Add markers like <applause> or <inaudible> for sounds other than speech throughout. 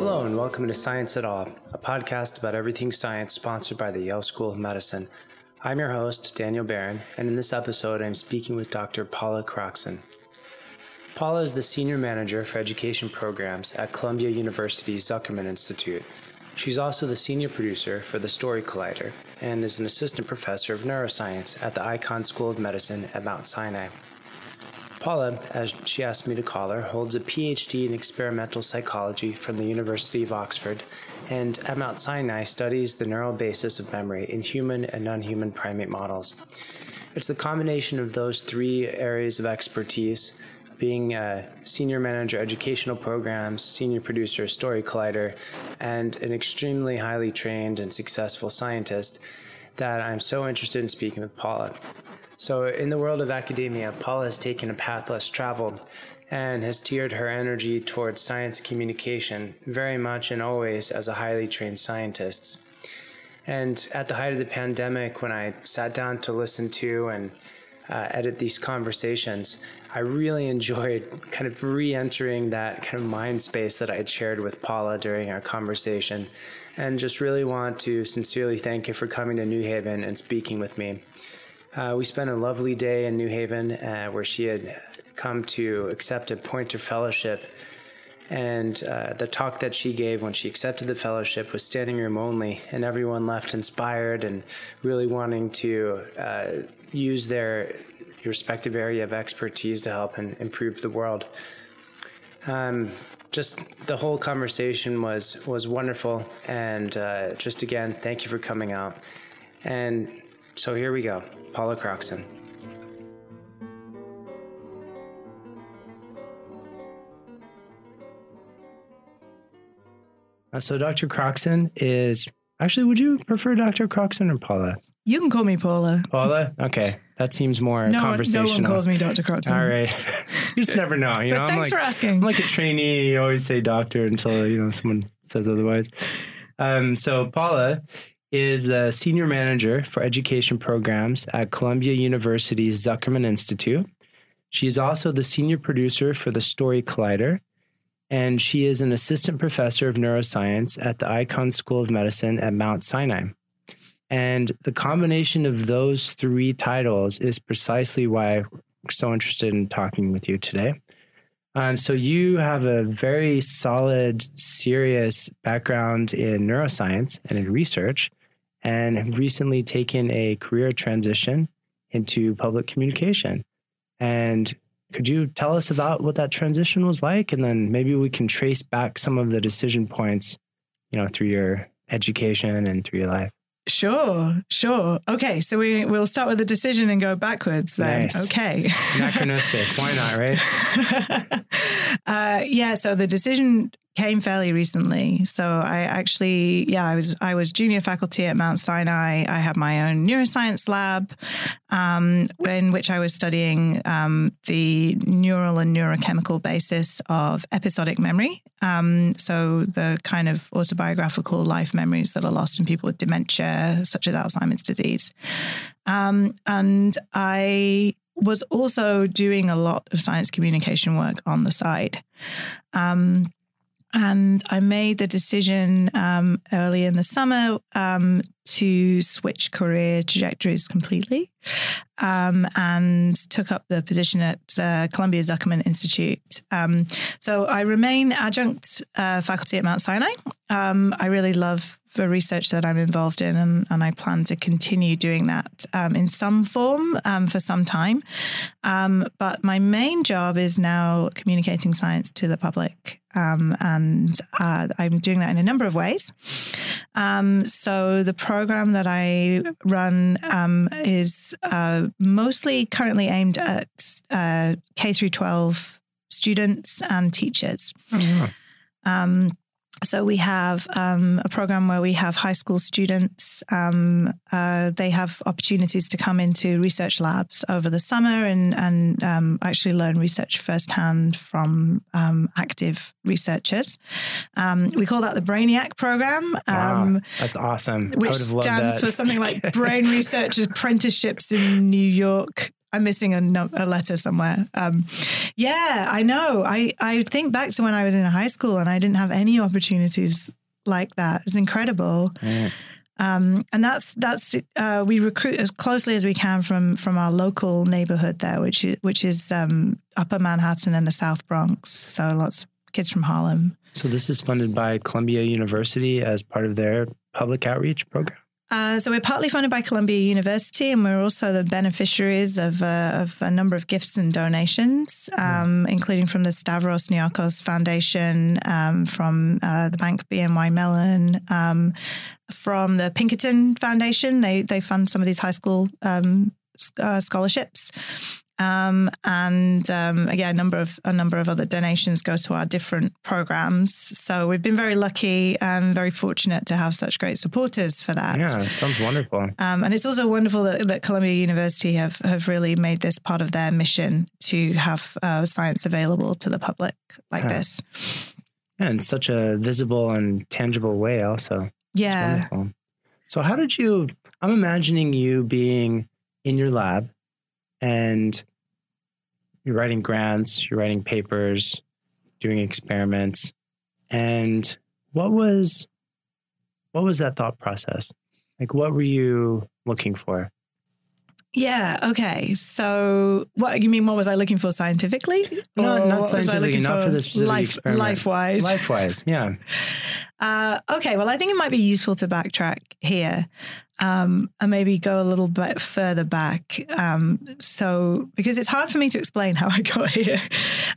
Hello, and welcome to Science et al., a podcast about everything science sponsored by the Yale School of Medicine. I'm your host, Daniel Barron, and in this episode, I'm speaking with Dr. Paula Croxson. Paula is the Senior Manager for Education Programs at Columbia University's Zuckerman Institute. She's also the Senior Producer for the Story Collider and is an Assistant Professor of Neuroscience at the Icahn School of Medicine at Mount Sinai. Paula, as she asked me to call her, holds a PhD in experimental psychology from the University of Oxford and at Mount Sinai studies the neural basis of memory in human and non human primate models. It's the combination of those three areas of expertise being a senior manager educational programs, senior producer Story Collider, and an extremely highly trained and successful scientist that I'm so interested in speaking with Paula. So, in the world of academia, Paula has taken a path less traveled and has steered her energy towards science communication very much and always as a highly trained scientist. And at the height of the pandemic, when I sat down to listen to and uh, edit these conversations, I really enjoyed kind of re entering that kind of mind space that I had shared with Paula during our conversation. And just really want to sincerely thank you for coming to New Haven and speaking with me. Uh, we spent a lovely day in New Haven uh, where she had come to accept a Poynter Fellowship. And uh, the talk that she gave when she accepted the fellowship was standing room only, and everyone left inspired and really wanting to uh, use their respective area of expertise to help and improve the world. Um, just the whole conversation was was wonderful, and uh, just again, thank you for coming out. And so here we go, Paula Croxson. Uh, so Dr. Croxson is actually. Would you prefer Dr. Croxson or Paula? You can call me Paula. Paula. Okay, that seems more no, conversational. No one calls me Dr. <laughs> Croxson. All right, <laughs> you just never know. You but know, thanks I'm like, for asking. I'm like a trainee. You always say doctor until you know someone says otherwise. Um, so Paula is the senior manager for education programs at Columbia University's Zuckerman Institute. She is also the senior producer for the Story Collider, and she is an assistant professor of neuroscience at the Icahn School of Medicine at Mount Sinai. And the combination of those three titles is precisely why I'm so interested in talking with you today. Um, so, you have a very solid, serious background in neuroscience and in research, and have recently taken a career transition into public communication. And could you tell us about what that transition was like? And then maybe we can trace back some of the decision points, you know, through your education and through your life. Sure, sure. Okay, so we we'll start with the decision and go backwards then. Nice. Okay. Anachronistic. Why not, right? <laughs> uh, yeah, so the decision came fairly recently. So I actually, yeah, I was I was junior faculty at Mount Sinai. I had my own neuroscience lab, um, in which I was studying um, the neural and neurochemical basis of episodic memory. Um, so the kind of autobiographical life memories that are lost in people with dementia, such as Alzheimer's disease. Um, and I was also doing a lot of science communication work on the side. Um, and I made the decision um, early in the summer um, to switch career trajectories completely um, and took up the position at uh, Columbia Zuckerman Institute. Um, so I remain adjunct uh, faculty at Mount Sinai. Um, I really love the research that I'm involved in, and, and I plan to continue doing that um, in some form um, for some time. Um, but my main job is now communicating science to the public, um, and uh, I'm doing that in a number of ways. Um, so the program that I run um, is uh, mostly currently aimed at uh, K through 12 students and teachers. Oh, yeah. So we have um, a program where we have high school students. Um, uh, they have opportunities to come into research labs over the summer and and um, actually learn research firsthand from um, active researchers. Um, we call that the BRAINYAC program. Wow, um, that's awesome. Which would have loved stands that. for something like <laughs> Brain Research Apprenticeships in New York. I'm missing a, no, a letter somewhere. Um, yeah, I know. I, I think back to when I was in high school and I didn't have any opportunities like that. It's incredible. Mm. Um, and that's that's uh, we recruit as closely as we can from from our local neighborhood there, which is which is um, Upper Manhattan and the South Bronx. So lots of kids from Harlem. So this is funded by Columbia University as part of their public outreach program. Uh, so we're partly funded by Columbia University, and we're also the beneficiaries of, uh, of a number of gifts and donations, um, yeah. including from the Stavros Niarchos Foundation, um, from uh, the bank BNY Mellon, um, from the Pinkerton Foundation. They they fund some of these high school um, uh, scholarships, um, and um, again, a number of a number of other donations go to our different programs. So we've been very lucky and very fortunate to have such great supporters for that. Yeah, sounds wonderful. Um, and it's also wonderful that, that, Columbia University have have really made this part of their mission to have uh, science available to the public like yeah. this. Yeah, in such a visible and tangible way, also. Yeah. So, how did you? I'm imagining you being in your lab and you're writing grants, you're writing papers, doing experiments. And what was what was that thought process? Like what were you looking for? Yeah. Okay. So, what you mean? What was I looking for scientifically? No, not scientifically. Not for, for the specific life, experiment. Life wise. Life wise. Yeah. Uh, okay. Well, I think it might be useful to backtrack here um, and maybe go a little bit further back. Um, so, because it's hard for me to explain <laughs> how I got here.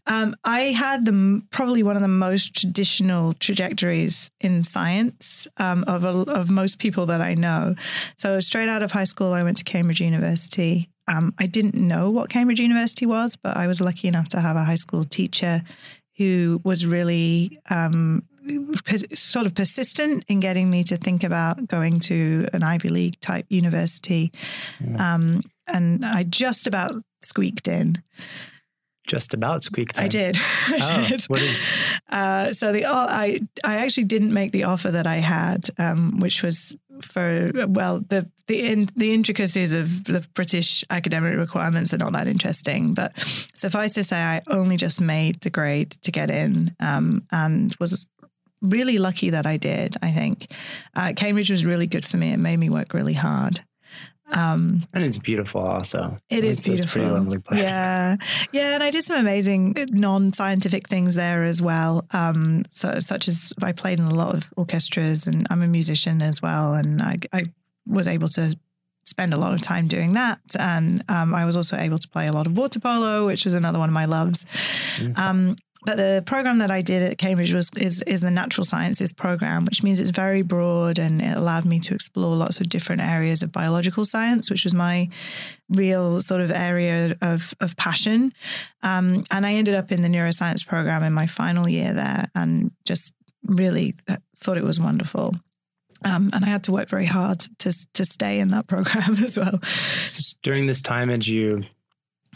Um, I had the probably one of the most traditional trajectories in science um, of a, of most people that I know. So, straight out of high school, I went to Cambridge University. Um, I didn't know what Cambridge University was, but I was lucky enough to have a high school teacher who was really um, sort of persistent in getting me to think about going to an Ivy League type university. Yeah. Um, and I just about squeaked in. Just about squeaked. In. I did. <laughs> I oh, did. What is? <laughs> Uh, so the I I actually didn't make the offer that I had, um, which was for well the the in, the intricacies of the British academic requirements are not that interesting, but suffice to say, I only just made the grade to get in, um, and was really lucky that I did. I think uh, Cambridge was really good for me. It made me work really hard. Um, and it's beautiful, also. It it's, is beautiful. It's pretty lovely place. Yeah, yeah, and I did some amazing non-scientific things there as well. Um, so, such as I played in a lot of orchestras, and I'm a musician as well, and I, I was able to spend a lot of time doing that. And um, I was also able to play a lot of water polo, which was another one of my loves. Mm-hmm. Um, but the program that I did at Cambridge was is is the natural sciences program, which means it's very broad and it allowed me to explore lots of different areas of biological science, which was my real sort of area of of passion. Um, and I ended up in the neuroscience program in my final year there, and just really thought it was wonderful. Um, and I had to work very hard to to stay in that <laughs> program as well. So during this time, as you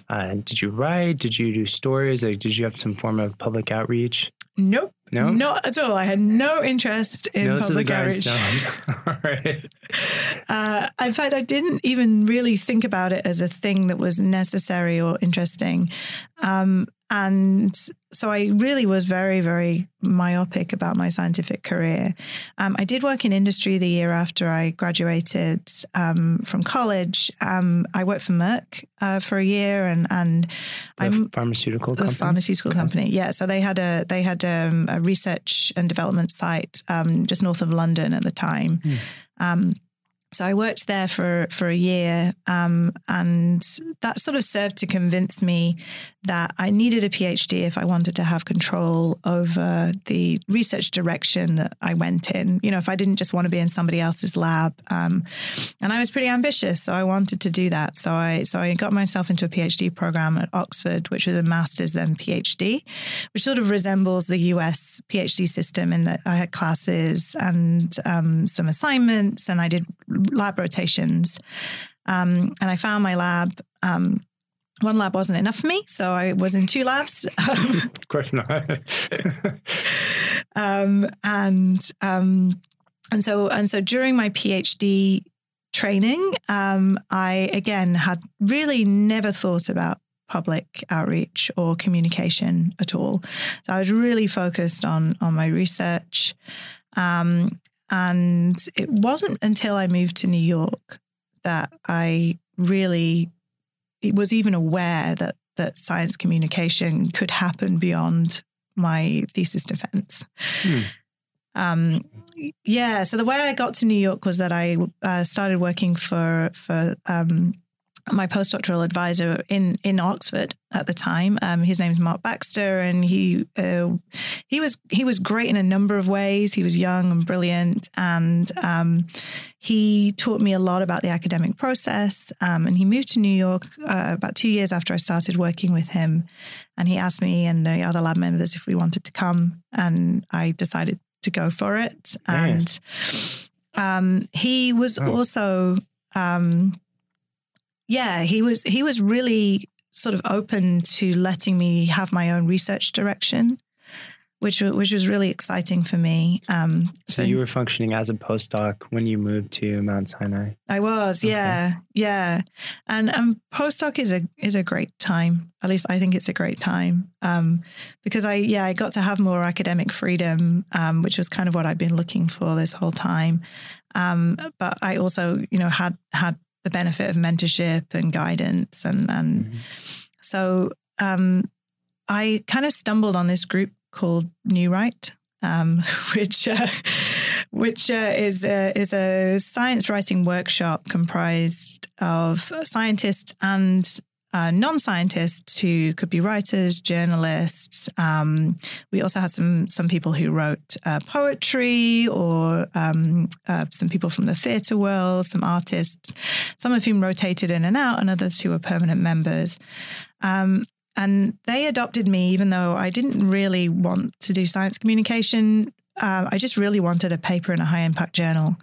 uh, did you write? Did you do stories? Like, did you have some form of public outreach? Nope. No, not at all. I had no interest in Nose public outreach. <laughs> <laughs> all right. Uh, in fact, I didn't even really think about it as a thing that was necessary or interesting. Um, and so I really was very, very myopic about my scientific career. Um, I did work in industry the year after I graduated um, from college. Um, I worked for Merck uh, for a year, and and the I'm pharmaceutical the company? pharmaceutical okay. company. Yeah, so they had a they had um, a research and development site um, just north of London at the time. Mm. So I worked there for for a year, um, and that sort of served to convince me that I needed a PhD if I wanted to have control over the research direction that I went in. You know, if I didn't just want to be in somebody else's lab, um, and I was pretty ambitious, so I wanted to do that. So I so I got myself into a PhD program at Oxford, which was a master's then PhD, which sort of resembles the US PhD system in that I had classes and um, some assignments, and I did lab rotations. Um, and I found my lab. Um, one lab wasn't enough for me, so I was in two labs. <laughs> of course not. <laughs> um, and um, and so and so during my PhD training, um, I again had really never thought about public outreach or communication at all. So I was really focused on on my research. Um, and it wasn't until I moved to New York that I really was even aware that that science communication could happen beyond my thesis defense. Hmm. Um, yeah, so the way I got to New York was that I uh, started working for for um, my postdoctoral advisor in in Oxford at the time. Um, his name's Mark Baxter, and he uh, he was he was great in a number of ways. He was young and brilliant, and um, he taught me a lot about the academic process. Um, and he moved to New York uh, about two years after I started working with him, and he asked me and the other lab members if we wanted to come, and I decided to go for it. Nice. And um, he was oh. also um, yeah, he was he was really sort of open to letting me have my own research direction, which which was really exciting for me. Um, so, so, you were functioning as a postdoc when you moved to Mount Sinai. I was, okay. yeah, yeah, and um, postdoc is a is a great time. At least I think it's a great time um, because I yeah I got to have more academic freedom, um, which was kind of what I've been looking for this whole time. Um, but I also you know had had the benefit of mentorship and guidance. And, and mm-hmm. so um, I kind of stumbled on this group called NeuWrite, um, <laughs> which uh, which uh, is a, is a science writing workshop comprised of scientists and uh, non-scientists who could be writers, journalists. Um, we also had some some people who wrote uh, poetry, or um, uh, some people from the theatre world, some artists, some of whom rotated in and out, and others who were permanent members. Um, and they adopted me, even though I didn't really want to do science communication um, I just really wanted a paper in a high impact journal.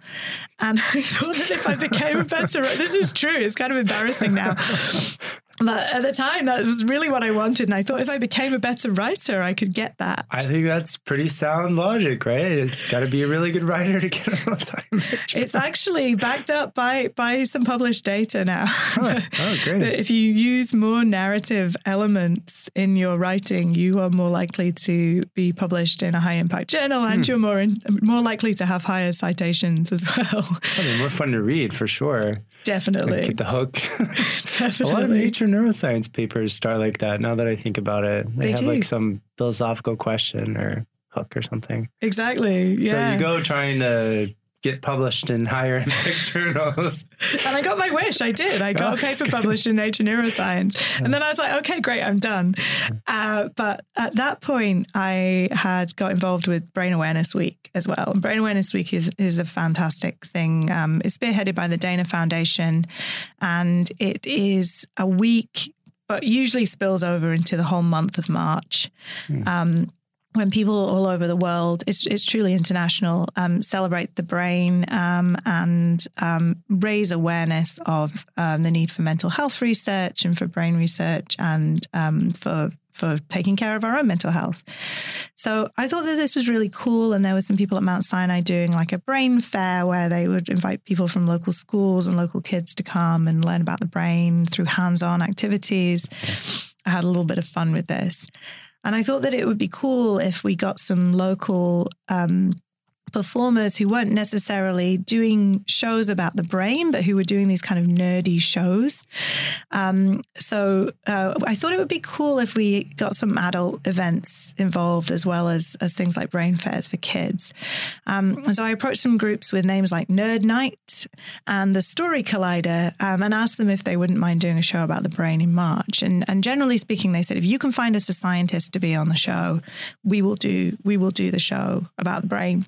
And <laughs> I thought that if I became a better, this is true, it's kind of embarrassing now. <laughs> But at the time, that was really what I wanted. And I thought if I became a better writer, I could get that. I think that's pretty sound logic, right? It's got to be a really good writer to get a time. It's actually backed up by by some published data now. Oh, oh <laughs> great. if you use more narrative elements in your writing, you are more likely to be published in a high impact journal and hmm. you're more in, more likely to have higher citations as well. I mean, more fun to read for sure. Definitely. Get the hook. Definitely. <laughs> a lot of nature neuroscience papers start like that now that I think about it. They, they have do. like some philosophical question or hook or something. Exactly. Yeah. So you go trying to get published in higher impact <laughs> journals. And I got my wish. I did. I got oh, a paper published in Nature Neuroscience. And then I was like, okay, great, I'm done. Uh, but at that point, I had got involved with Brain Awareness Week as well. And Brain Awareness Week is, is a fantastic thing. Um, it's spearheaded by the Dana Foundation. And it is a week but usually spills over into the whole month of March. Mm. Um, when people all over the world, it's, it's truly international, um, celebrate the brain um, and um, raise awareness of um, the need for mental health research and for brain research and um, for for taking care of our own mental health. So I thought that this was really cool. And there were some people at Mount Sinai doing like a brain fair where they would invite people from local schools and local kids to come and learn about the brain through hands on activities. Yes. I had a little bit of fun with this. And I thought that it would be cool if we got some local um, performers who weren't necessarily doing shows about the brain, but who were doing these kind of nerdy shows. Um, so uh, I thought it would be cool if we got some adult events involved as well as, as things like brain fairs for kids. Um, and so I approached some groups with names like Nerd Night and the Story Collider um, and asked them if they wouldn't mind doing a show about the brain in March. And, and generally speaking, they said, if you can find us a scientist to be on the show, we will do we will do the show about the brain.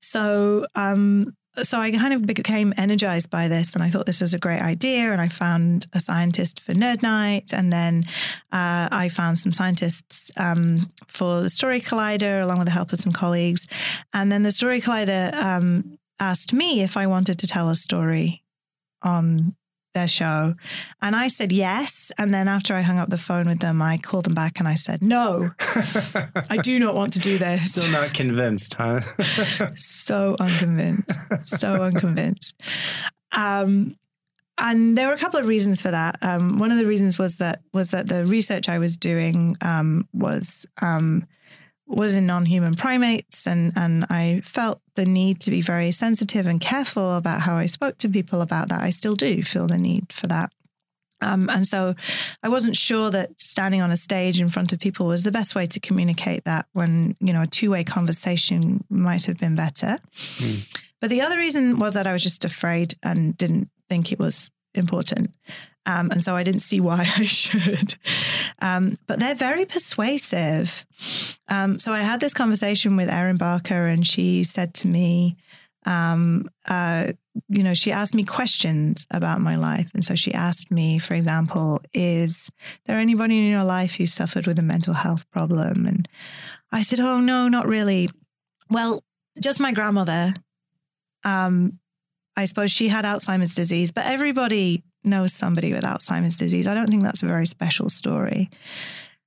So, um, so I kind of became energized by this, and I thought this was a great idea. And I found a scientist for Nerd Night, and then uh, I found some scientists um, for the Story Collider, along with the help of some colleagues. And then the Story Collider um, asked me if I wanted to tell a story on their show. And I said yes. And then after I hung up the phone with them, I called them back and I said, no, I do not want to do <laughs> this. Still not convinced, huh? <laughs> so unconvinced. So unconvinced. Um, and there were a couple of reasons for that. Um, one of the reasons was that was that the research I was doing um, was um, was in non-human primates, and and I felt the need to be very sensitive and careful about how I spoke to people about that. I still do feel the need for that. Um, and so I wasn't sure that standing on a stage in front of people was the best way to communicate that when, you know, a two way conversation might have been better. Mm. But the other reason was that I was just afraid and didn't think it was important. Um, and so I didn't see why <laughs> I should. Um, but they're very persuasive. Um, so I had this conversation with Erin Barker, and she said to me, um, uh, you know, she asked me questions about my life. And so she asked me, for example, is there anybody in your life who suffered with a mental health problem? And I said, oh, no, not really. Well, just my grandmother. Um, I suppose she had Alzheimer's disease, but everybody knows somebody with Alzheimer's disease. I don't think that's a very special story.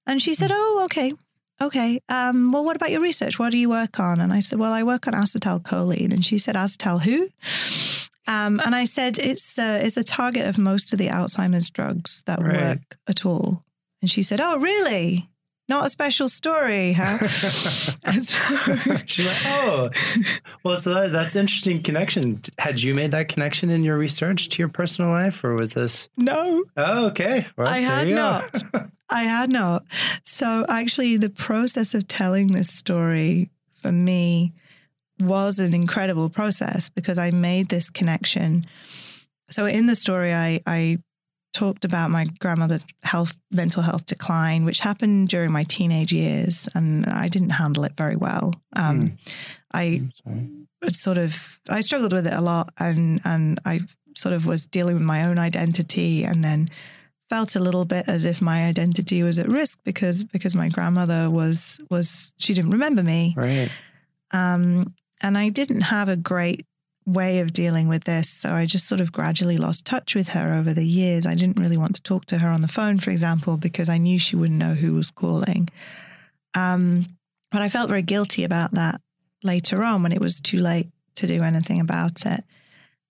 And she said, Oh, okay. Okay. Um, well, what about your research? What do you work on? And I said, Well, I work on acetylcholine. And she said, Acetyl who? Um, and I said, it's, uh, it's a target of most of the Alzheimer's drugs that right. work at all. And she said, Oh, really? Not a special story, huh? <laughs> and so, <laughs> She's like, oh, well, so that, that's interesting connection. Had you made that connection in your research to your personal life, or was this? No. Oh, okay. Well, I had not. I had not. So actually, the process of telling this story for me was an incredible process because I made this connection. So in the story, I I talked about my grandmother's health, mental health decline, which happened during my teenage years, and I didn't handle it very well. Um, mm. I sort of I struggled with it a lot, and and I sort of was dealing with my own identity, and then felt a little bit as if my identity was at risk because because my grandmother was was she didn't remember me, right? Um, and I didn't have a great way of dealing with this. So I just sort of gradually lost touch with her over the years. I didn't really want to talk to her on the phone, for example, because I knew she wouldn't know who was calling. Um, but I felt very guilty about that later on when it was too late to do anything about it.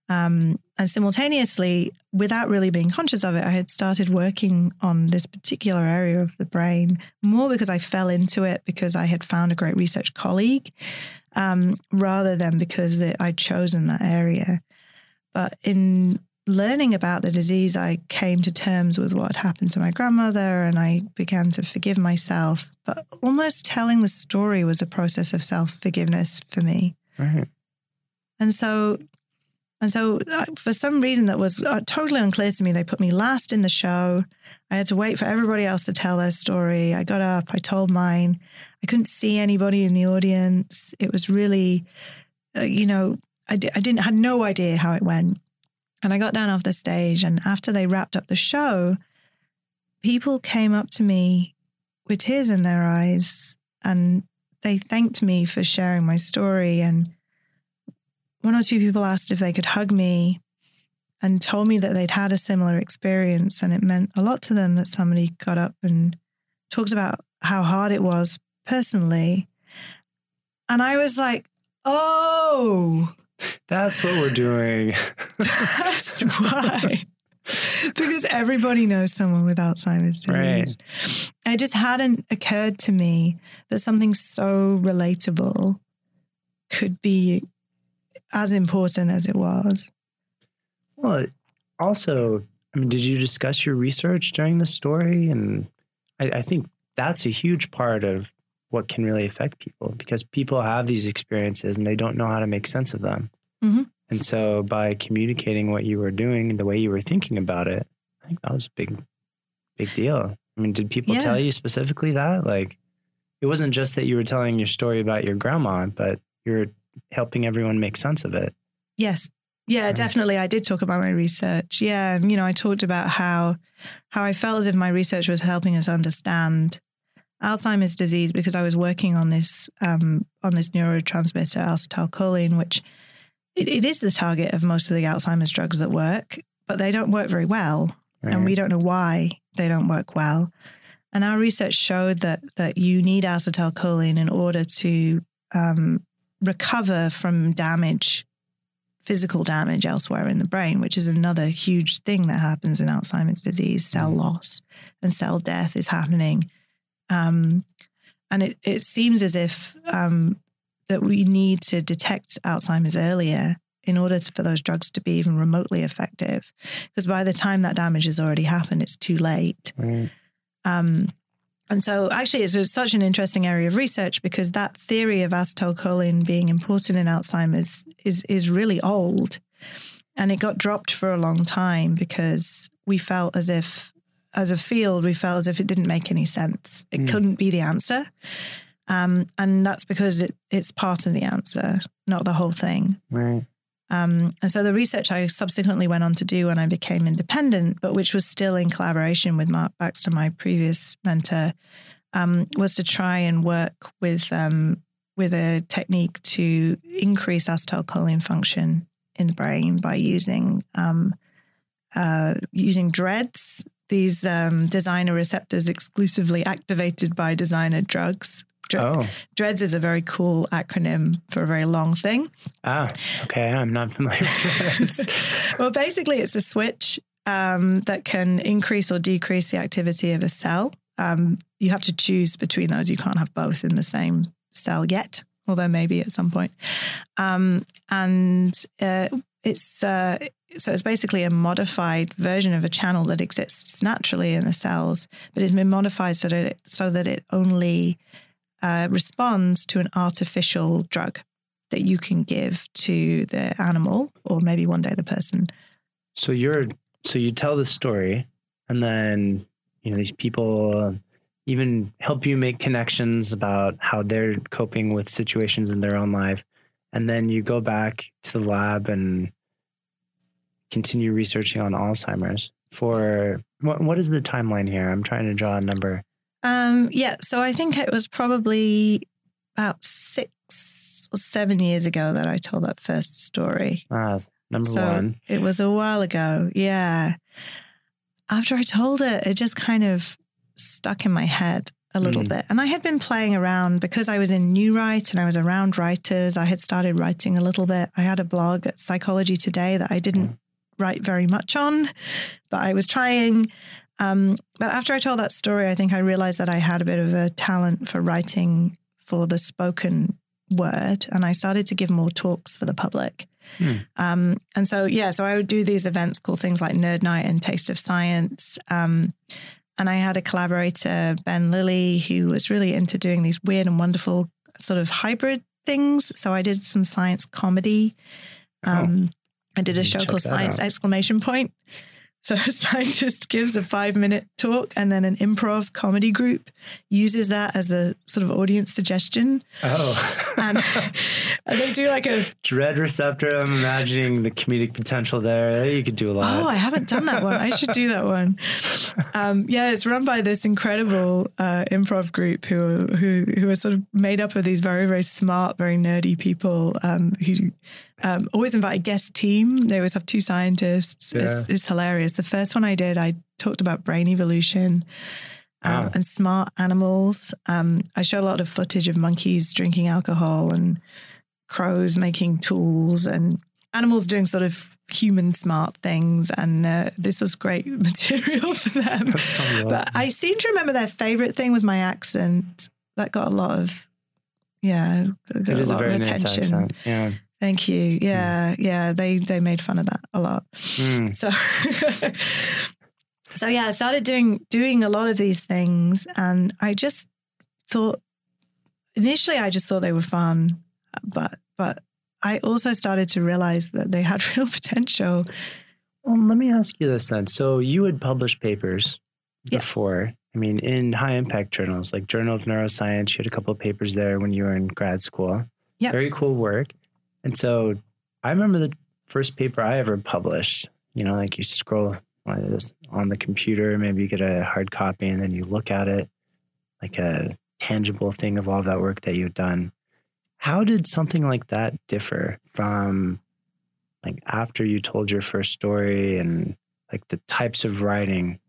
Um, and simultaneously, without really being conscious of it, I had started working on this particular area of the brain more because I fell into it because I had found a great research colleague um, rather than because I'd chosen that area. But in learning about the disease, I came to terms with what happened to my grandmother and I began to forgive myself. But almost telling the story was a process of self forgiveness for me. Right. And so, and so, uh, for some reason that was uh, totally unclear to me, they put me last in the show. I had to wait for everybody else to tell their story. I got up, I told mine. I couldn't see anybody in the audience. It was really, uh, you know, I d- I didn't had no idea how it went. And I got down off the stage, and after they wrapped up the show, people came up to me with tears in their eyes, and they thanked me for sharing my story. And one or two people asked if they could hug me and told me that they'd had a similar experience, and it meant a lot to them that somebody got up and talked about how hard it was personally. And I was like, oh. <laughs> That's what we're doing. <laughs> that's <laughs> why. because everybody knows someone with Alzheimer's disease. Right. It just hadn't occurred to me that something so relatable could be as important as it was. Well, also, I mean, did you discuss your research during the story? And I, I think that's a huge part of what can really affect people because people have these experiences and they don't know how to make sense of them. Mm-hmm. And so by communicating what you were doing and the way you were thinking about it, I think that was a big, big deal. I mean, did people yeah. tell you specifically that? Like, it wasn't just that you were telling your story about your grandma, but you're helping everyone make sense of it. Yes. Yeah, definitely. I did talk about my research. Yeah, you know, I talked about how how I felt as if my research was helping us understand Alzheimer's disease because I was working on this um, on this neurotransmitter acetylcholine, which it, it is the target of most of the Alzheimer's drugs that work. but they don't work very well. Right. And we don't know why they don't work well. And our research showed that that you need acetylcholine in order to um, recover from damage, physical damage elsewhere in the brain, which is another huge thing that happens in Alzheimer's disease. Cell Mhm. loss and cell death is happening. Um, and it, it seems as if um, that we need to detect Alzheimer's earlier in order to, for those drugs to be even remotely effective. Because by the time that damage has already happened, it's too late. Right. Um, and so, actually, it's, such an interesting area of research because that theory of acetylcholine being important in Alzheimer's is is really old, and it got dropped for a long time because we felt as if, as a field, we felt as if it didn't make any sense. It Mm. couldn't be the answer, um, and that's because it, it's part of the answer, not the whole thing. Right. Um, and so the research I subsequently went on to do when I became independent, but which was still in collaboration with Mark Baxter, my previous mentor, um, was to try and work with um, with a technique to increase acetylcholine function in the brain by using um, uh, using DREADDs, these um, designer receptors exclusively activated by designer drugs. Dr- Oh. DREADDs is a very cool acronym for a very long thing. Ah. Okay. I'm not familiar with that. <laughs> well, basically, it's a switch um, that can increase or decrease the activity of a cell. Um, you have to choose between those. You can't have both in the same cell yet, although maybe at some point. Um, and uh, it's uh, so it's basically a modified version of a channel that exists naturally in the cells, but it's been modified so that it, so that it only uh, responds to an artificial drug that you can give to the animal or maybe one day the person. So you're so you tell the story, and then you know these people even help you make connections about how they're coping with situations in their own life, and then you go back to the lab and continue researching on Alzheimer's. For what, what is the timeline here? I'm trying to draw a number. Um, yeah, so I think it was probably about six or seven years ago that I told that first story. Ah, number So one. it was a while ago. Yeah. After I told it, it just kind of stuck in my head a little Mm. bit. And I had been playing around because I was in NeuWrite and I was around writers. I had started writing a little bit. I had a blog at Psychology Today that I didn't write very much on, but I was trying. Um, but after I told that story, I think I realized that I had a bit of a talent for writing for the spoken word. And I started to give more talks for the public. Hmm. Um, and so, yeah, so I would do these events called things like Nerd Night and Taste of Science. Um, and I had a collaborator, Ben Lillie, who was really into doing these weird and wonderful sort of hybrid things. So I did some science comedy. Um, I did a Mm, show check called Science out. Exclamation Point. So <laughs> a scientist gives a five minute talk, and then an improv comedy group uses that as a sort of audience suggestion. Oh. And, <laughs> they do like a DREADD receptor. I'm imagining the comedic potential there. You could do a lot. Oh, I haven't done that one. I should do that one. Um, yeah, it's run by this incredible uh, improv group who who who are sort of made up of these very very smart, very nerdy people um, who um, always invite a guest team. They always have two scientists. It's, it's hilarious. The first one I did, I talked about brain evolution. Um, Wow. And smart animals. Um, I showed a lot of footage of monkeys drinking alcohol and crows making tools and animals doing sort of human smart things. And uh, this was great <laughs> material for them. But. I seem to remember their favorite thing was my accent. That got a lot of, yeah, got it is a lot very of nice attention. accent. Yeah. Thank you. Yeah, yeah. They they made fun of that a lot. Mm. So, <laughs> so yeah, I started doing doing a lot of these things, and I just thought initially I just thought they were fun, but but I also started to realize that they had <laughs> real potential. Well, let me ask you this then. So you had published papers Yeah. before. I mean, in high impact journals like Journal of Neuroscience. You had a couple of papers there when you were in grad school. Yep. Very cool work. And so I remember the first paper I ever published. You know, like you scroll on the computer, maybe you get a hard copy, and then you look at it like a tangible thing of all that work that you've done. How did something like that differ from like after you told your first story and like the types of writing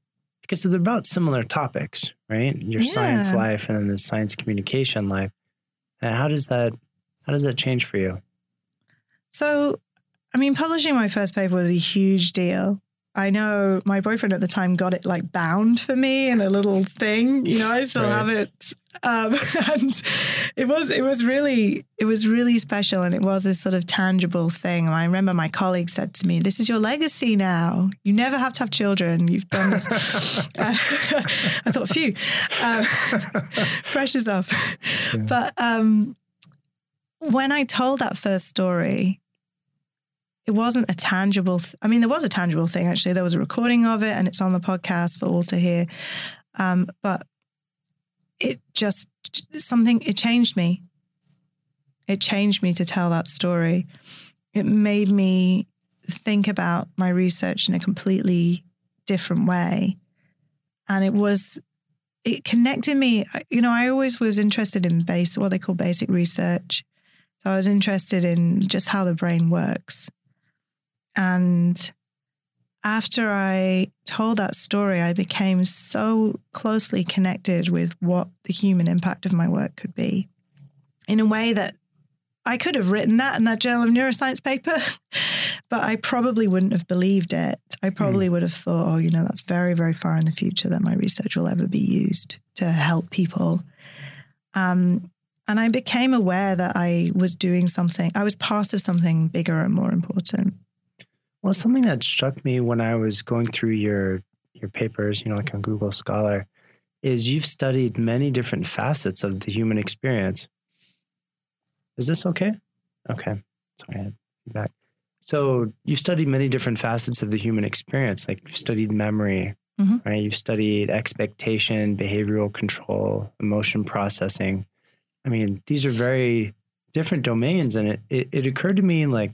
because they're about similar topics, right? Your yeah. science life and then the science communication life. And how does that how does that change for you? So, I mean, publishing my first paper was a huge deal. I know my boyfriend at the time got it like bound for me in a little thing. You know, I still right. have it, um, <laughs> and it was it was really it was really special, and it was a sort of tangible thing. I remember my colleague said to me, "This is your legacy now. You never have to have children. You've done this." <laughs> <laughs> I thought, "Phew, uh, pressure's off." Yeah. But um, when I told that first story, it wasn't a tangible. Th- I mean, there was a tangible thing actually. There was a recording of it, and it's on the podcast for all to hear. Um, but it just something. It changed me. It changed me to tell that story. It made me think about my research in a completely different way, and it was. It connected me. You know, I always was interested in base, what they call basic research. So I was interested in just how the brain works and after I told that story, I became so closely connected with what the human impact of my work could be in a way that I could have written that in that Journal of Neuroscience paper, <laughs> but I probably wouldn't have believed it. I probably mm. would have thought, oh, you know, that's very, very far in the future that my research will ever be used to help people. Um, and I became aware that I was doing something, I was part of something bigger and more important. Well, something that struck me when I was going through your your papers, you know, like on Google Scholar, is you've studied many different facets of the human experience. Is this okay? Okay. Sorry, I had feedback. So you've studied many different facets of the human experience. Like you've studied memory, mm-hmm. right? You've studied expectation, behavioral control, emotion processing. I mean, these are very different domains. And it, it, it occurred to me in like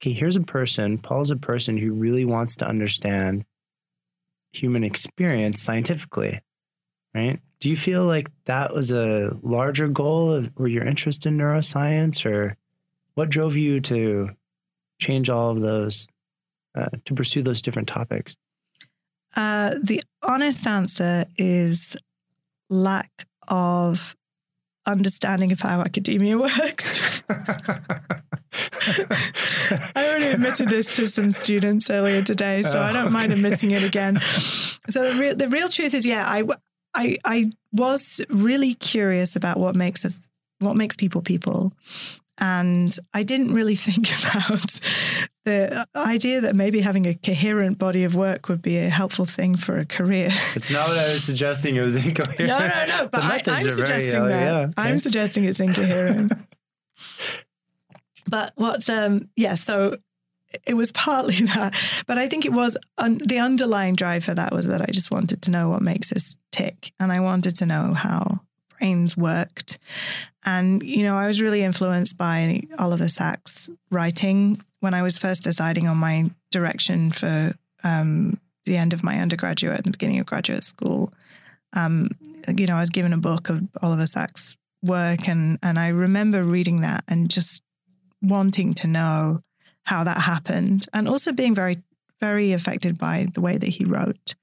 okay, here's a person, Paul's a person who really wants to understand human experience scientifically, right? Do you feel like that was a larger goal of, or your interest in neuroscience, or what drove you to change all of those, uh, to pursue those different topics? Uh, the honest answer is lack of understanding of how academia <laughs> works. <laughs> <laughs> I already admitted this to some students earlier today, so oh, I don't oh, okay. mind admitting it again. So the real the real truth is, yeah, I, I I was really curious about what makes us what makes people people. And I didn't really <laughs> think about the idea that maybe having a coherent body of work would be a helpful thing for a career. It's not what I was suggesting. It was <laughs> incoherent. No, no, no. But I, am suggesting very, that. yeah, okay. I'm suggesting it's incoherent. But what, um, yeah, so it was partly <laughs> that, but I think it was un- the underlying drive for that was that I just wanted to know what makes us tick. And I wanted to know how brains worked. And, you know, I was really influenced by Oliver Sacks' writing when I was first deciding on my direction for um, the end of my undergraduate and the beginning of graduate school. Um, you know, I was given a book of Oliver Sacks' work, and and I remember reading that and just wanting to know how that happened and also being very, very affected by the way that he wrote.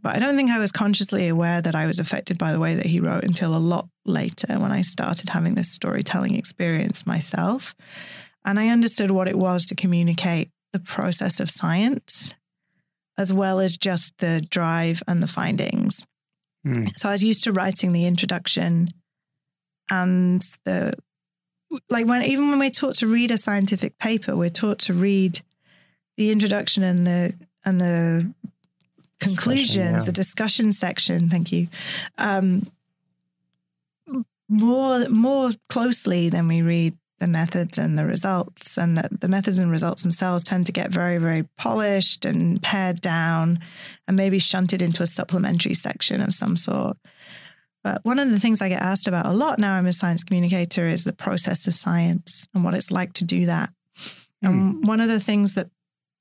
But I don't think I was consciously aware that I was affected by the way that he wrote until a lot later when I started having this storytelling experience myself. And I understood what it was to communicate the process of science as well as just the drive and the findings. Mm. So I was used to writing the introduction and the like when even when we're taught to read a scientific paper, we're taught to read the introduction and the and the conclusions, yeah. the discussion section. Thank you. Um, more more closely than we read the methods and the results, and the, the methods and results themselves tend to get very very polished and pared down, and maybe shunted into a supplementary section of some sort. But one of the things I get asked about a lot now I'm a science communicator is the process of science and what it's like to do that. Mm. And one of the things that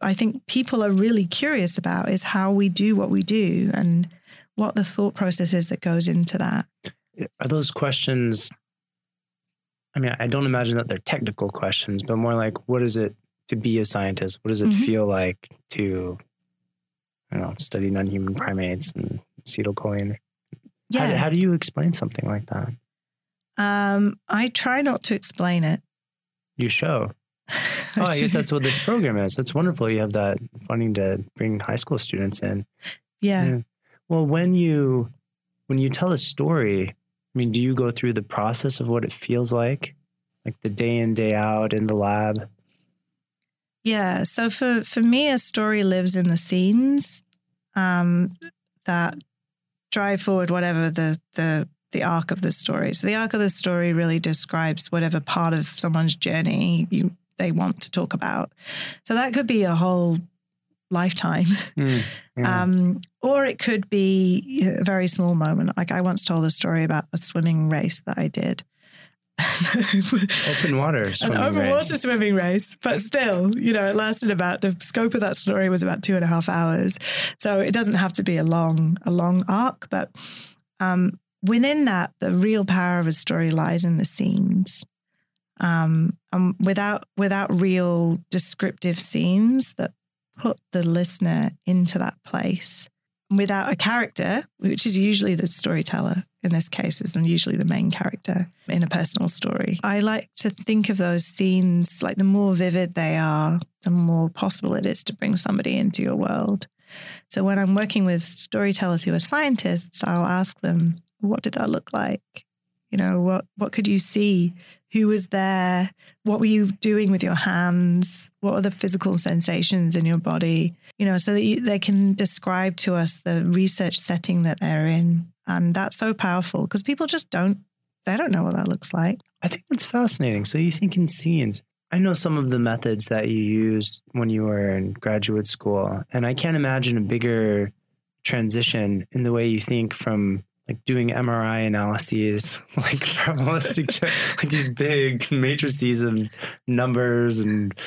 I think people are really curious about is how we do what we do and what the thought process is that goes into that. Are those questions? I mean, I don't imagine that they're technical questions, but more like, what is it to be a scientist? What does it mm-hmm. feel like to, I don't know, study non-human primates and acetylcholine? Yeah. How, how do you explain something like that? Um, I try not to explain it. You show. <laughs> oh, I guess that's what this program is. It's wonderful. You have that funding to bring high school students in. Yeah. yeah. Well, when you when you tell a story, I mean, do you go through the process of what it feels like, like the day in day out in the lab? Yeah. So for for me, a story lives in the scenes um, that drive forward whatever the the the arc of the story. So the arc of the story really describes whatever part of someone's journey you they want to talk about. So that could be a whole lifetime. Mm, <laughs> yeah. um, or it could be a very small moment. Like I once told a story about a swimming race that I did. <laughs> open water swimming an open race. water swimming race, but still, you know, it lasted about the scope of that story was about two and a half hours. So it doesn't have to be a long, a long arc, but um, within that, the real power of a story lies in the scenes. Um, and without without real descriptive scenes that put the listener into that place without a character, which is usually the storyteller in this case, is usually the main character in a personal story. I like to think of those scenes like the more vivid they are, the more possible it is to bring somebody into your world. So when I'm working with storytellers who are scientists, I'll ask them, what did that look like? You know, what what could you see? Who was there? What were you doing with your hands? What are the physical sensations in your body? You know, so that you, they can describe to us the research setting that they're in, and that's so powerful because people just don't they don't know what that looks like. I think that's fascinating. So you think in scenes. I know some of the methods that you used when you were in graduate school, and I can't imagine a bigger transition in the way you think from like doing MRI analyses, <laughs> like probabilistic <laughs> like these big matrices of numbers and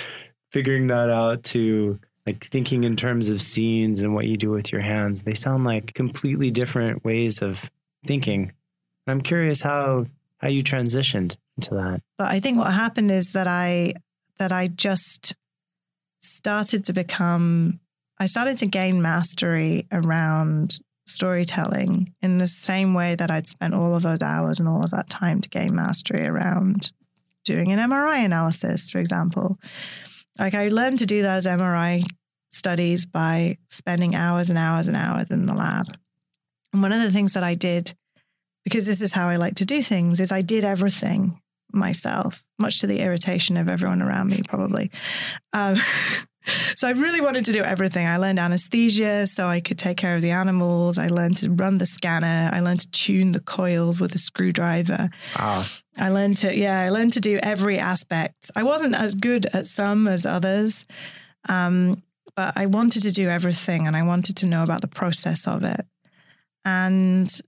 figuring that out to like thinking in terms of scenes and what you do with your hands. They sound like completely different ways of thinking. I'm curious how how you transitioned into that. But I think what happened is that I that I just started to become I started to gain mastery around storytelling in the same way that I'd spent all of those hours and all of that time to gain mastery around doing an MRI analysis, for example. Like I learned to do those MRI studies by spending hours and hours and hours in the lab. And one of the things that I did, because this is how I like to do things, is I did everything myself, much to the irritation of everyone around me, probably. Um, <laughs> so I really wanted to do everything. I learned anesthesia so I could take care of the animals. I learned to run the scanner. I learned to tune the coils with a screwdriver. Wow. I learned to, yeah, I learned to do every aspect. I wasn't as good at some as others, um, but I wanted to do everything and I wanted to know about the process of it. And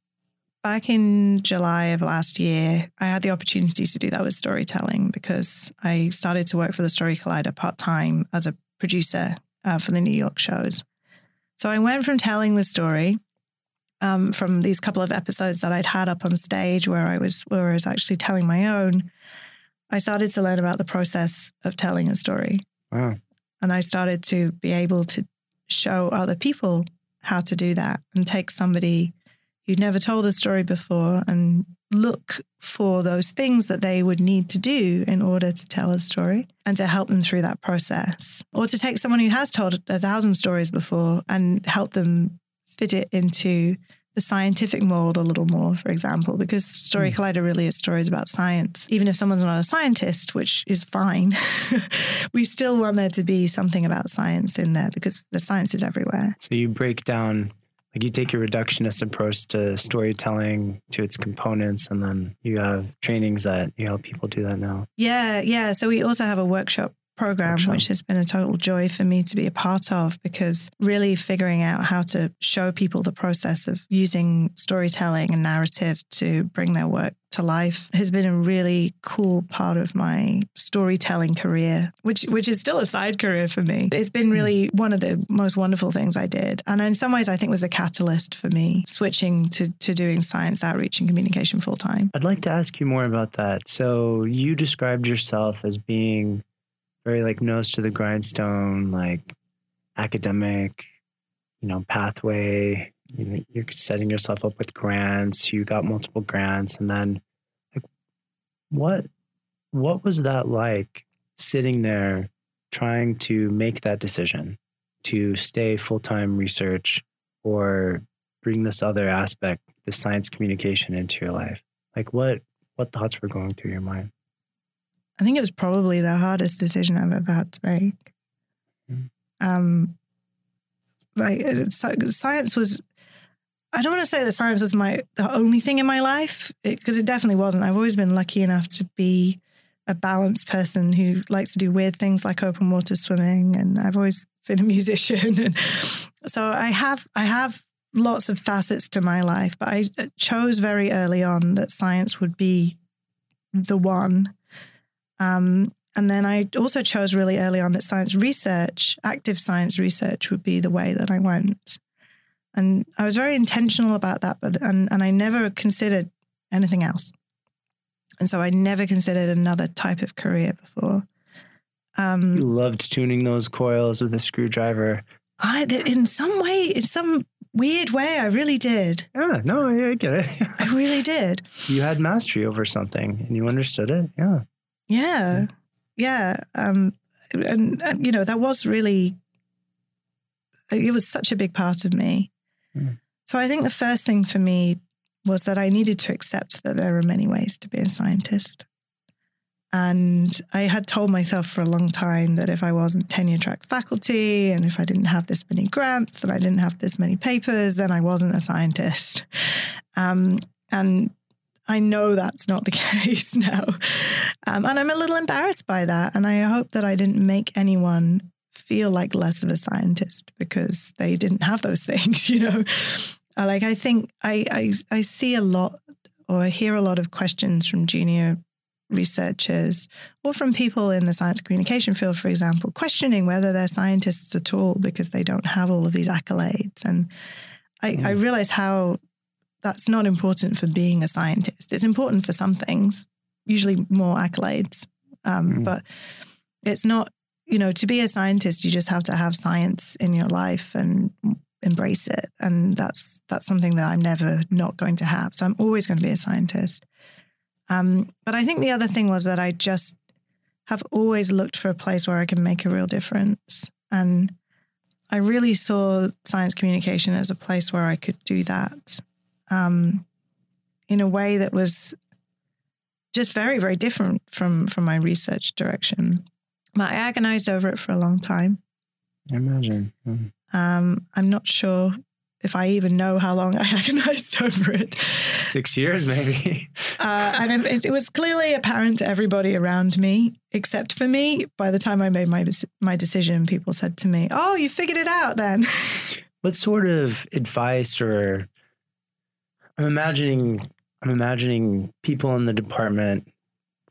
back in July of last year, I had the opportunity to do that with storytelling because I started to work for the Story Collider part time as a producer uh, for the New York shows. So I went from telling the story um, from these couple of episodes that I'd had up on stage where I was where I was actually telling my own. I started to learn about the process of telling a story. Wow. And I started to be able to show other people how to do that and take somebody who'd never told a story before and look for those things that they would need to do in order to tell a story and to help them through that process. Or to take someone who has told a thousand stories before and help them fit it into the scientific mold a little more, for example, because Story mm. Collider really is stories about science. Even if someone's not a scientist, which is fine, <laughs> we still want there to be something about science in there because the science is everywhere. So you break down like you take a reductionist approach to storytelling to its components and then you have trainings that you help people do that now. Yeah yeah. So we also have a workshop program, which has been a total joy for me to be a part of because really figuring out how to show people the process of using storytelling and narrative to bring their work to life has been a really cool part of my storytelling career, which which is still a side career for me. It's been hmm. really one of the most wonderful things I did. And in some ways I think was a catalyst for me switching to to doing science outreach and communication full time. I'd like to ask you more about that. So you described yourself as being very like nose to the grindstone, like academic, you know, pathway. You you're setting yourself up with grants. You got multiple grants, and then like, what what was that like sitting there trying to make that decision to stay full time research or bring this other aspect, the science communication into your life? Like what what thoughts were going through your mind? I think it was probably the hardest decision I've ever had to make. Mm. Um, like science was, I don't want to say that science was my the only thing in my life because it, it definitely wasn't. I've always been lucky enough to be a balanced person who likes to do weird things like open water swimming, and I've always been a <laughs> musician, and so I have I have lots of facets to my life. But I chose very early on that science would be the one. Um, and then I also chose really early on that science research, active science research, would be the way that I went. And I was very intentional about that, but and, and I never considered anything else. And so I never considered another type of career before. Um, you loved tuning those coils with a screwdriver. I, in some way, in some weird way, I really did. Yeah, no, I get it. I really <laughs> did. You had mastery over something and you understood it. Yeah. Yeah. Yeah. Um, and, and, you know, that was really, it was such a big part of me. Mm. So I think the first thing for me was that I needed to accept that there are many ways to be a scientist. And I had told myself for a long time that if I wasn't tenure track faculty and if I didn't have this many grants and I didn't have this many papers, then I wasn't a scientist. <laughs> Um, and I know that's not the <laughs> case now. Um, and I'm a little embarrassed by that. And I hope that I didn't make anyone feel like less of a scientist because they didn't have those <laughs> things, you know? Like I think I, I I see a lot or I hear a lot of questions from junior researchers or from people in the science communication field, for example, questioning whether they're scientists at all because they don't have all of these accolades. And I, mm. I realize how that's not important for being a scientist. It's important for some things, usually more accolades, um, mm. but it's not. You know, to be a scientist, you just have to have science in your life and embrace it. And that's that's something that I'm never not going to have. So I'm always going to be a scientist. Um, but I think the other thing was that I just have always looked for a place where I can make a real difference. And I really saw science communication as a place where I could do that um, in a way that was just very, very different from from my research direction. But I agonized over it for a long time. I imagine. Mm. Um, I'm not sure if I even know how long <laughs> I agonized over it. Six years, maybe. uh, and it, it, was clearly apparent to everybody around me, except for me. By the time I made my my decision, people said to me, "Oh, you figured it out then." <laughs> What sort of advice or I'm imagining I'm imagining people in the department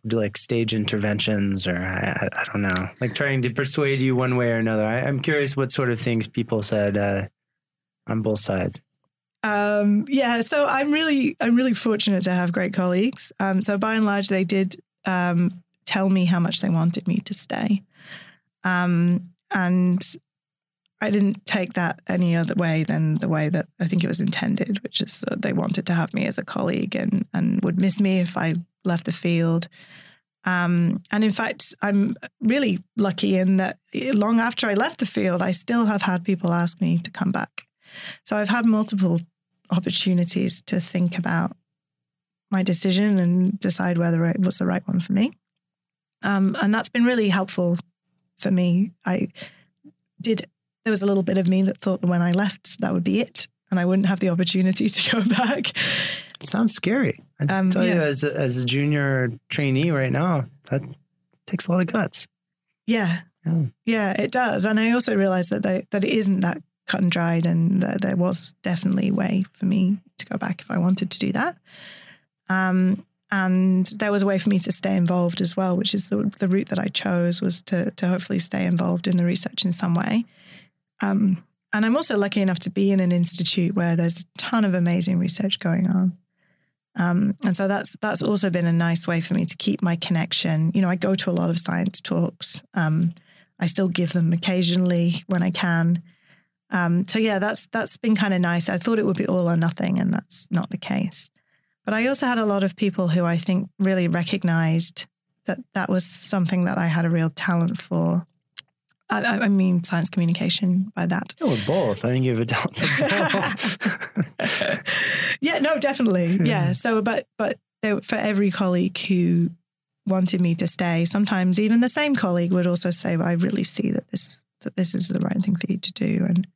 do like stage interventions or I, I, don't know, like trying to persuade you one way or another. I, am curious what sort of things people said uh, on both sides. Um, yeah, so I'm really I'm really fortunate to have great colleagues. Um, so by and large, they did um, tell me how much they wanted me to stay, um, and I didn't take that any other way than the way that I think it was intended, which is that they wanted to have me as a colleague and and would miss me if I left the field. Um, and in fact, I'm really lucky in that long after I left the field, I still have had people ask me to come back. So I've had multiple opportunities to think about my decision and decide whether it was the right one for me. Um, and that's been really helpful for me. I did, there was a little bit of me that thought that when I left, that would be it and I wouldn't have the opportunity <laughs> to go back. It sounds scary. I um, tell yeah. you, as a, as a junior trainee right now, that takes a lot of guts. Yeah. yeah, yeah, it does. And I also realized that they, that it isn't that cut and dried, and that there was definitely a way for me to go back if I wanted to do that. Um, and there was a way for me to stay involved as well, which is the, the route that I chose was to to hopefully stay involved in the research in some way. Um, and I'm also lucky enough to be in an institute where there's a ton of amazing research going on. Um, and so that's that's also been a nice way for me to keep my connection. You know, I go to a lot of science talks. Um, I still give them occasionally when I can. Um, so yeah, that's that's been kind of nice. I thought it would be all or nothing, and that's not the case. But I also had a lot of people who I think really recognized that that was something that I had a real talent for. I, I mean, science communication by that. Oh, both. I think you have adopted both. yeah, no, definitely. Yeah. So, but but for every colleague who wanted me to stay, sometimes even the same colleague would also say, well, "I really see that this that this is the right thing for you to do, and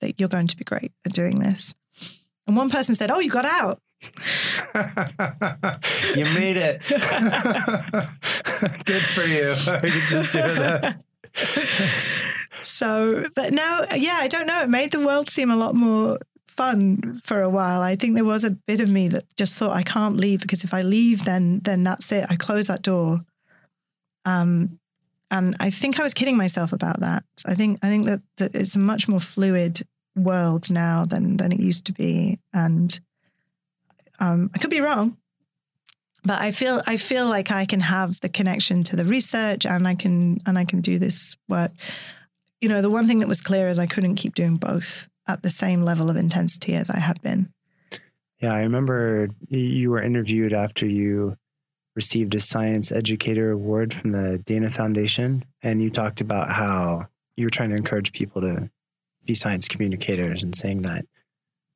that you're going to be great at doing this." And one person said, "Oh, you got out." <laughs> you made it. <laughs> <laughs> Good for you. I could just hear that. So, but now, yeah, I don't know. It made the world seem a lot more fun for a while. I think there was a bit of me that just thought I can't leave because if I leave, then then that's it. I close that door. Um, and I think I was kidding myself about that. I think I think that, that it's a much more fluid world now than than it used to be, and um, I could be wrong, but I feel I feel like I can have the connection to the research and I can and I can do this work. You know, the one thing that was clear is I couldn't keep doing both at the same level of intensity as I had been. Yeah, I remember you were interviewed after you received a Science Educator Award from the Dana Foundation, and you talked about how you were trying to encourage people to be science communicators and saying that,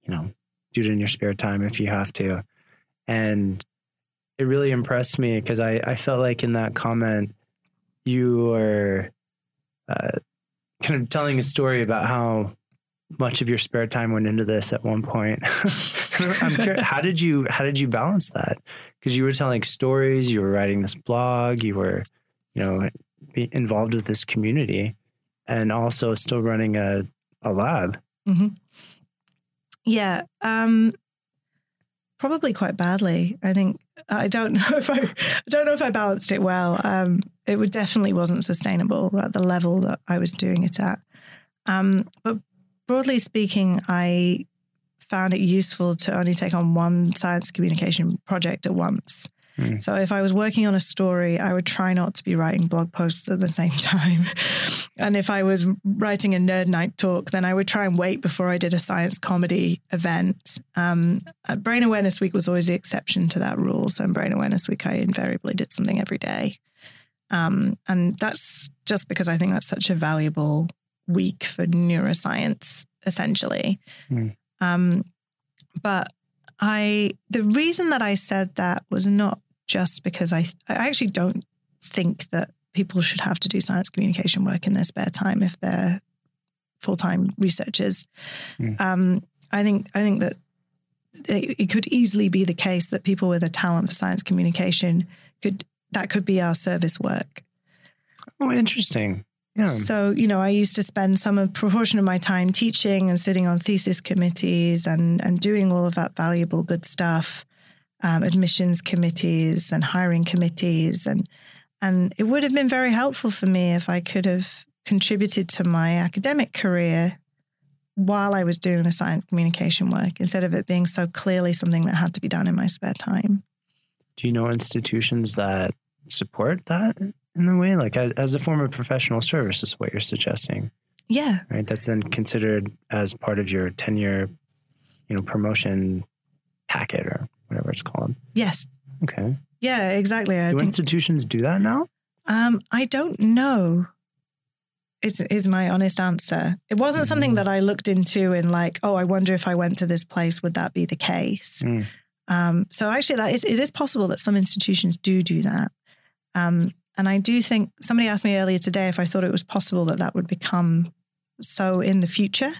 you know, do it in your spare time if you have to. And it really impressed me because I, I felt like in that comment, you were uh, kind of telling a story about how much of your spare time went into this at one point. <laughs> Curious, how did you how did you balance that? Because you were telling stories, you were writing this blog, you were, you know, involved with this community, and also still running a a lab. Mm-hmm. Yeah, um, probably quite badly. I think I don't <laughs> know if I, I don't know if I balanced it well. Um, it would definitely wasn't sustainable at the level that I was doing it at. Um, but broadly speaking, I found it useful to only take on one science communication project at once. Mm. So if I was working on a story, I would try not to be writing blog posts at the same <laughs> time. and if I was writing a Nerd Nite talk, then I would try and wait before I did a science comedy event. Um, uh, Brain Awareness Week was always the exception to that rule. So in Brain Awareness Week, I invariably did something every day. Um, and that's just because I think that's such a valuable week for neuroscience, essentially. Mm. Um, but I the reason that I said that was not just because I, I actually don't think that people should have to do science communication work in their spare time if they're full time researchers. Mm. Um, I think I think that it, it, could easily be the case that people with a talent for science communication could that could be our service work. Oh, interesting. Yeah. So, you know, I used to spend some of, proportion of my time teaching and sitting on thesis committees and and doing all of that valuable good stuff um, admissions committees and hiring committees, and and it would have been very helpful for me if I could have contributed to my academic career while I was doing the science communication work instead of it being so clearly something that had to be done in my spare time. Do you know institutions that support that in a way, like as, as a form of professional service, is what you're suggesting? Yeah. Right. That's then considered as part of your tenure, you know, promotion packet or whatever it's called. Yes. Okay. Yeah, exactly. I do think, institutions do that now? Um, I don't know. Is is my honest answer. It wasn't mm-hmm. something that I looked into in like, oh, I wonder if I went to this place, would that be the case? Mm. Um, so actually, that is it is possible that some institutions do do that. Um, and I do think somebody asked me earlier today if I thought it was possible that that would become so in the future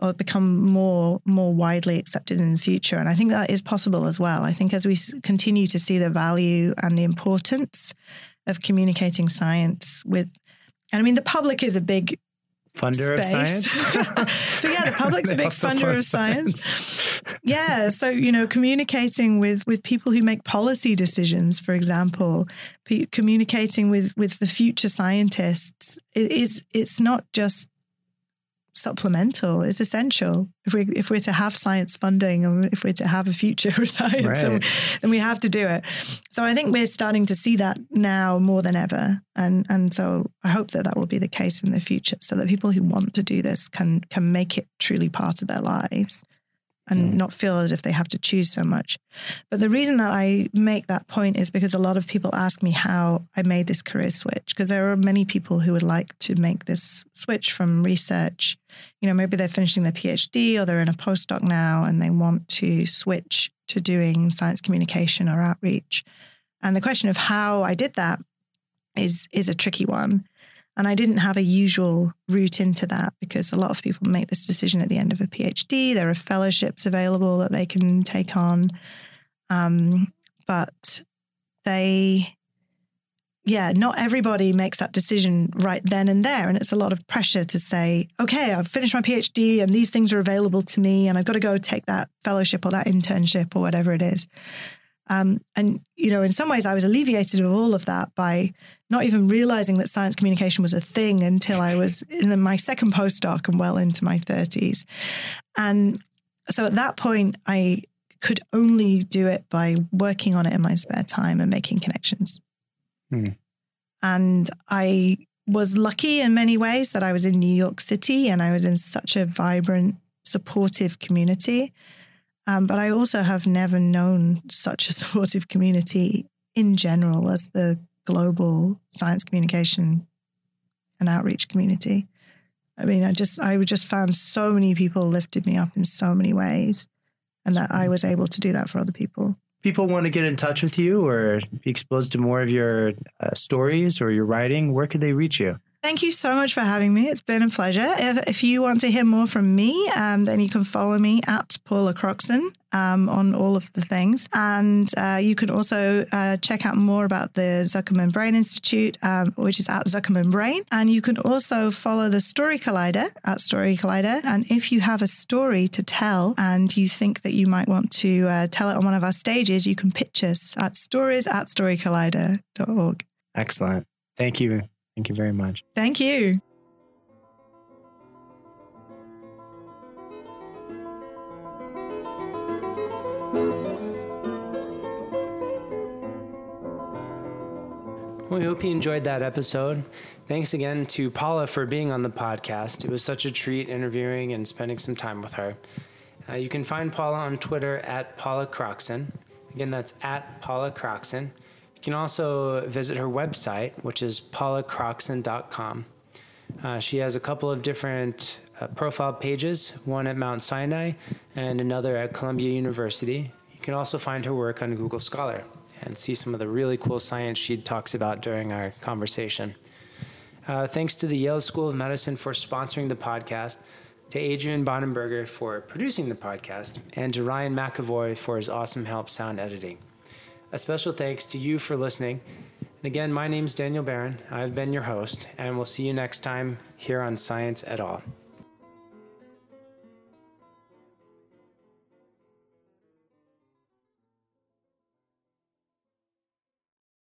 or become more more widely accepted in the future. And I think that is possible as well. I think as we continue to see the value and the importance of communicating science with, and I mean the public is a big funder space. of science. <laughs> but yeah, the public's a big <laughs> funder of science. science. yeah, so you know, communicating with with people who make policy decisions, for example, communicating with with the future scientists is it's not just supplemental. It's essential if we if we're to have science funding and if we're to have a future <laughs> for science, right. then, then we have to do it. So I think we're starting to see that now more than ever, and and so I hope that that will be the case in the future, so that people who want to do this can can make it truly part of their lives and mm. not feel as if they have to choose so much. But the reason that I make that point is because a lot of people ask me how I made this career switch, because there are many people who would like to make this switch from research. You know, maybe they're finishing their PhD or they're in a postdoc now and they want to switch to doing science communication or outreach. And the question of how I did that is is a tricky one. And I didn't have a usual route into that because a lot of people make this decision at the end of a PhD. There are fellowships available that they can take on. Um, but they, yeah, not everybody makes that decision right then and there. And it's a lot of pressure to say, okay, I've finished my PhD and these things are available to me and I've got to go take that fellowship or that internship or whatever it is. Um, and, you know, in some ways, I was alleviated of all of that by not even realizing that science communication was a thing until I was <laughs> in my second postdoc and well into my 30s. And so at that point, I could only do it by working on it in my spare time and making connections. Hmm. And I was lucky in many ways that I was in New York City and I was in such a vibrant, supportive community um, but I also have never known such a <laughs> supportive community in general as the global science communication and outreach community. I mean, I just I just found so many people lifted me up in so many ways, and that I was able to do that for other people. People want to get in touch with you or be exposed to more of your uh, stories or your writing. Where could they reach you? Thank you so much for having me. It's been a pleasure. If, if you want to hear more from me, um, then you can follow me at Paula Croxson um, on all of the things. And uh, you can also uh, check out more about the Zuckerman Brain Institute, um, which is at Zuckerman Brain. And you can also follow the Story Collider at Story Collider. And if you have a story to tell and you think that you might want to uh, tell it on one of our stages, you can pitch us at stories at storycollider.org. Excellent. Thank you. Thank you very much. Thank you. we hope you enjoyed that episode. Thanks again to Paula for being on the podcast. It was such a treat interviewing and spending some time with her. Uh, you can find Paula on Twitter at Paula Croxson. Again, that's at Paula Croxson. You can also visit her website, which is paulacroxson.com. Uh, she has a couple of different uh, profile pages, one at Mount Sinai and another at Columbia University. You can also find her work on Google Scholar and see some of the really cool science she talks about during our conversation. Uh, thanks to the Yale School of Medicine for sponsoring the podcast, to Adrian Bonenberger for producing the podcast, and to Ryan McAvoy for his awesome help sound editing. A special thanks to you for listening. And again, my name is Daniel Barron. I've been your host, and we'll see you next time here on Science et al.